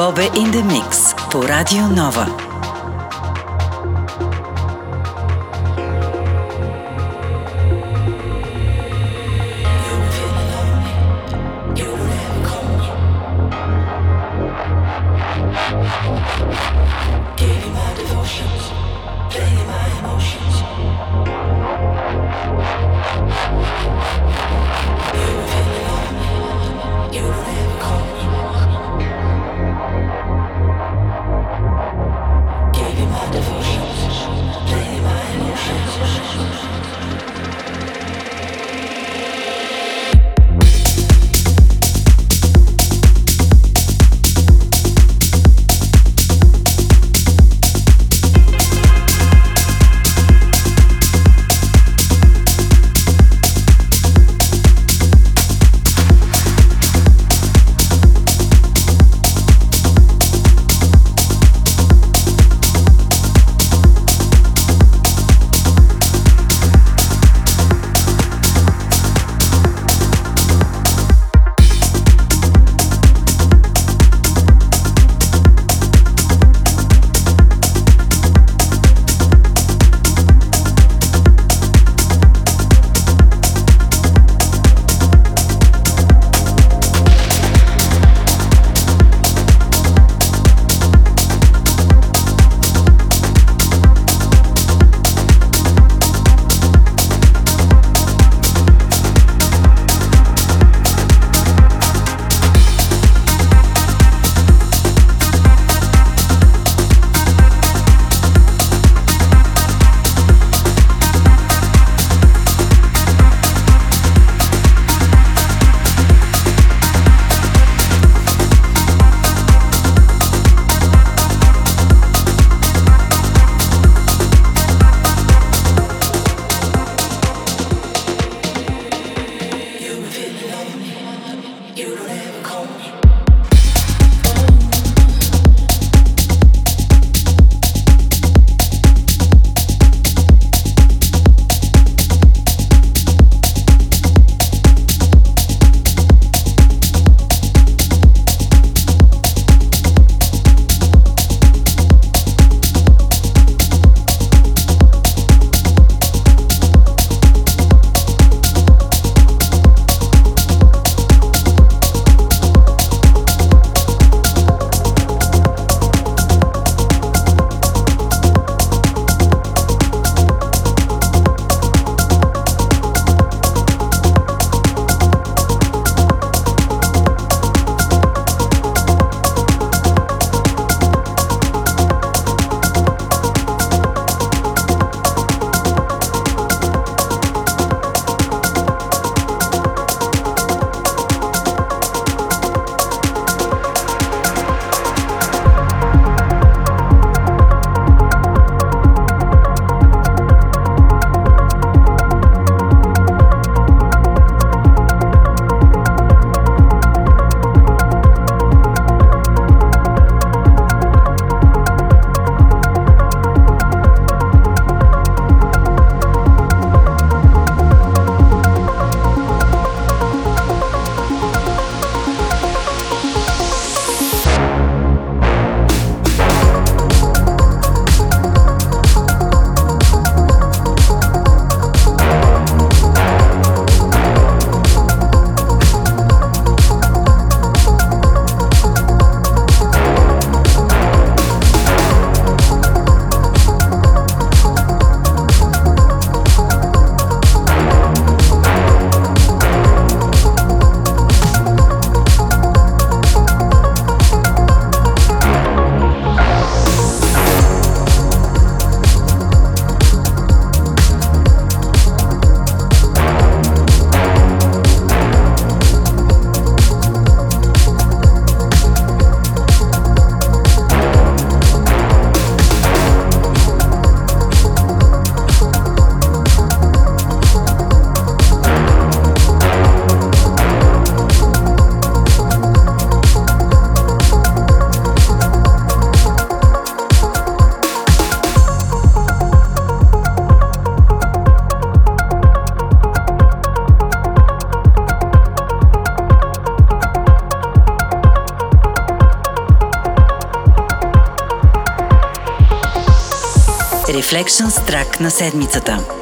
Бобе Индемикс по Радио Нова. Reflections трак на седмицата.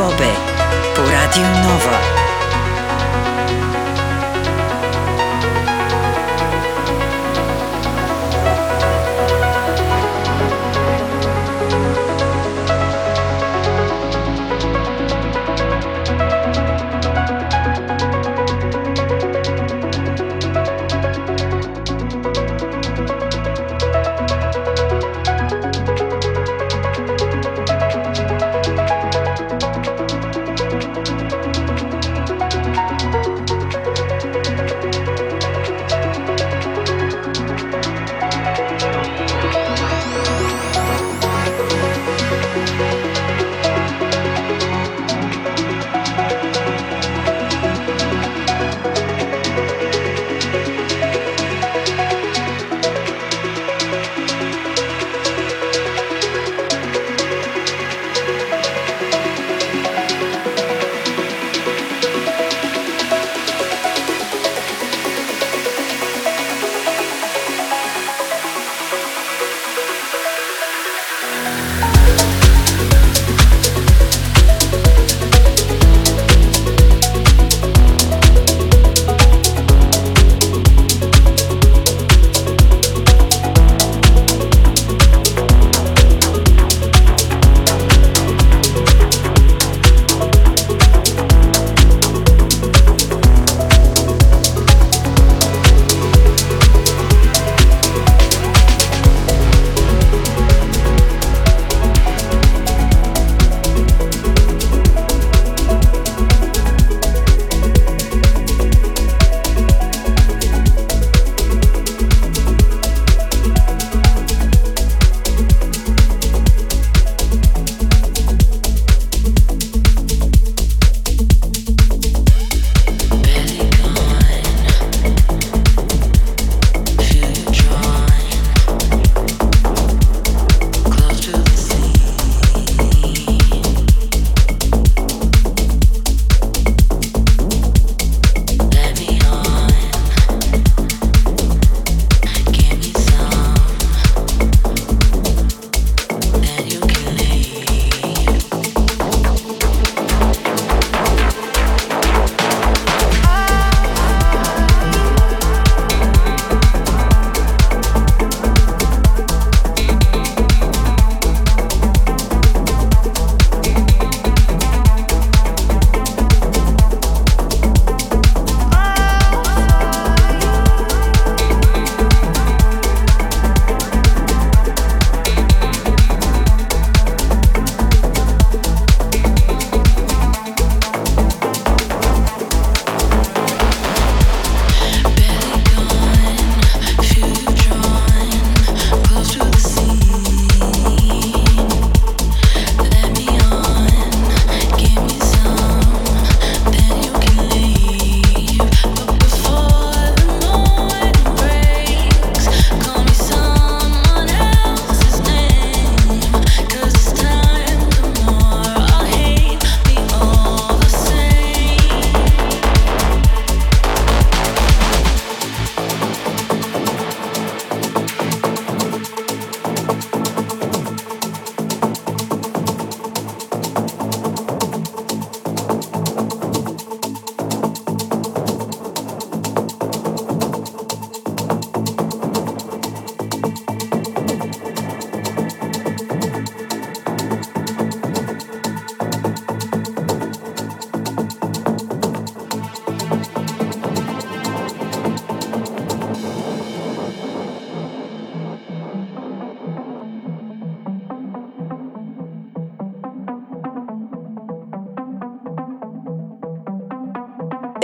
Бобе по Радио Нова.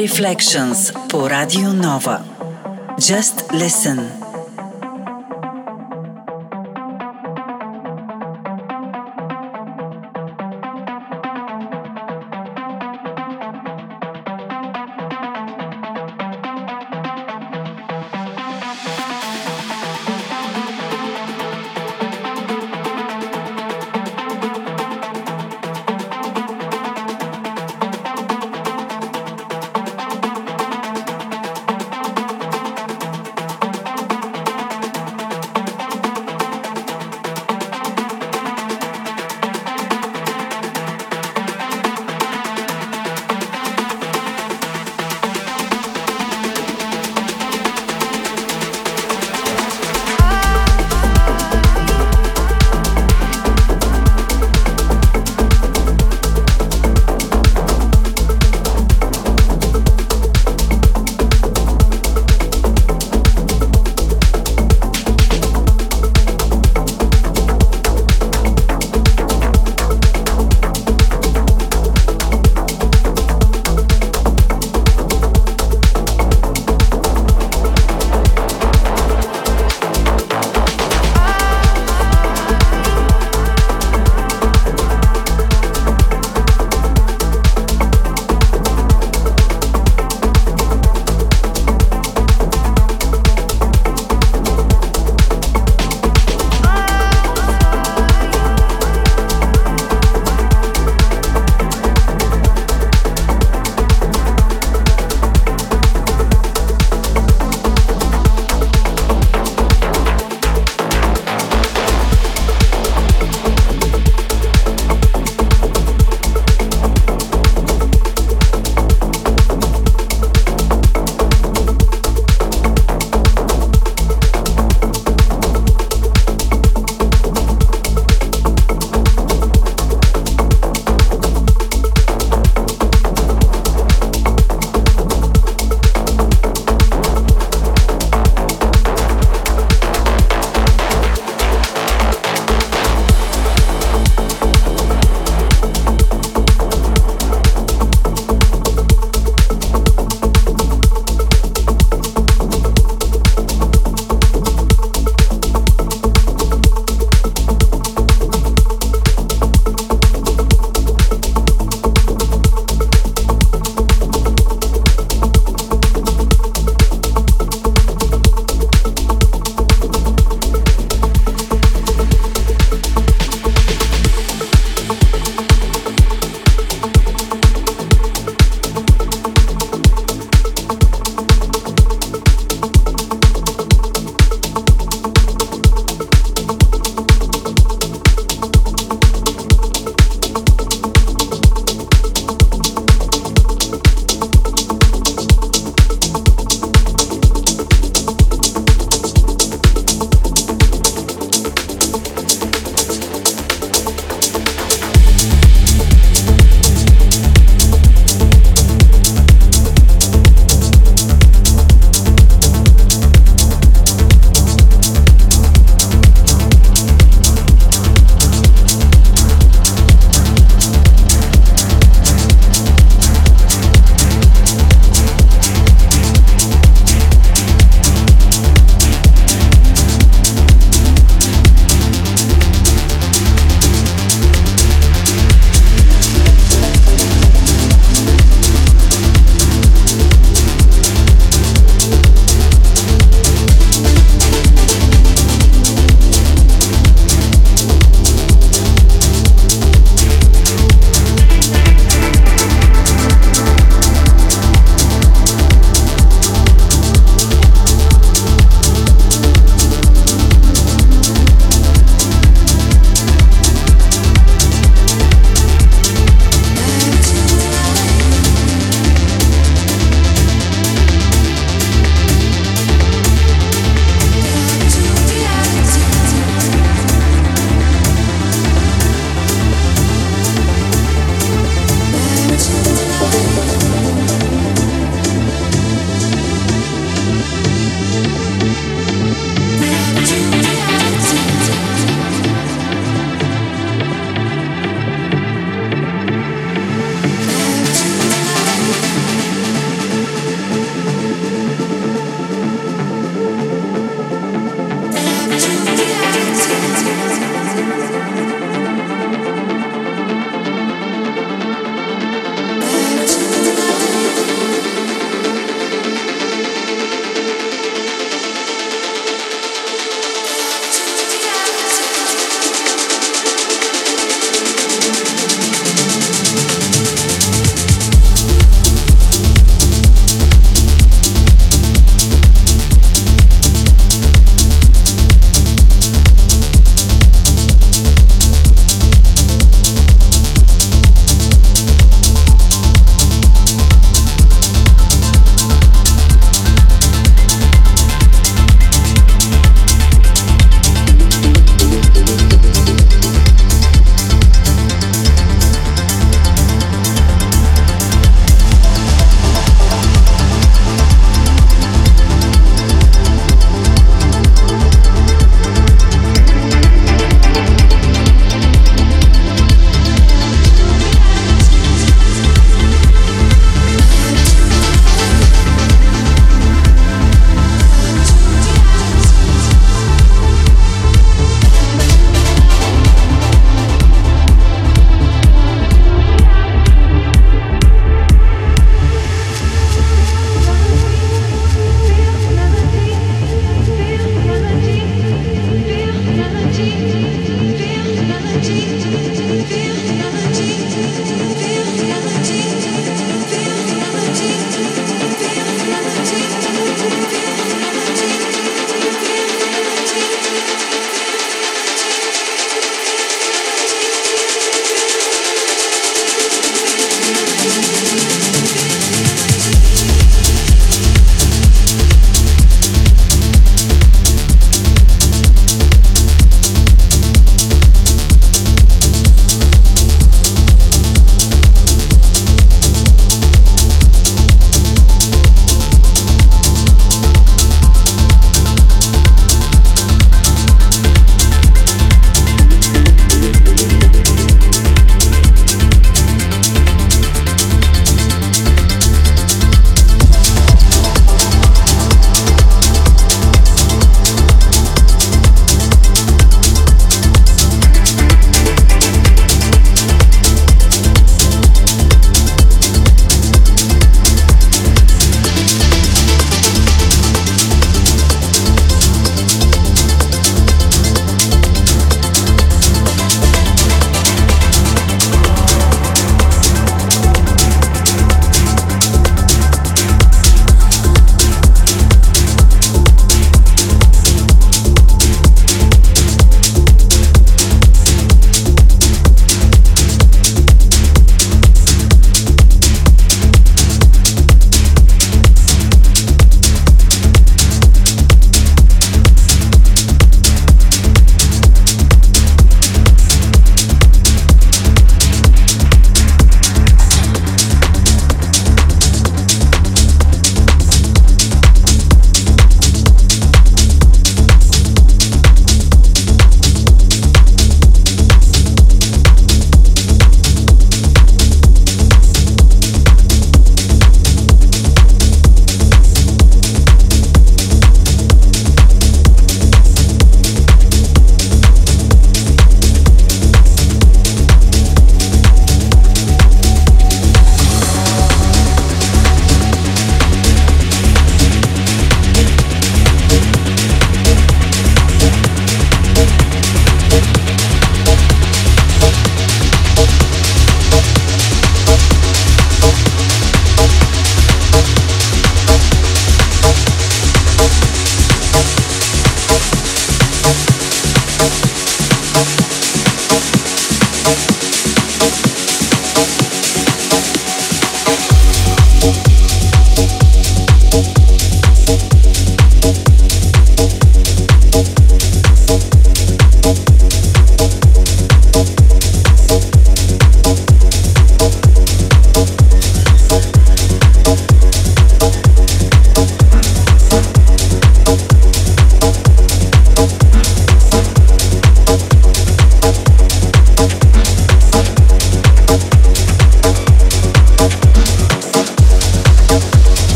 Reflections по Радио Нова. Just listen.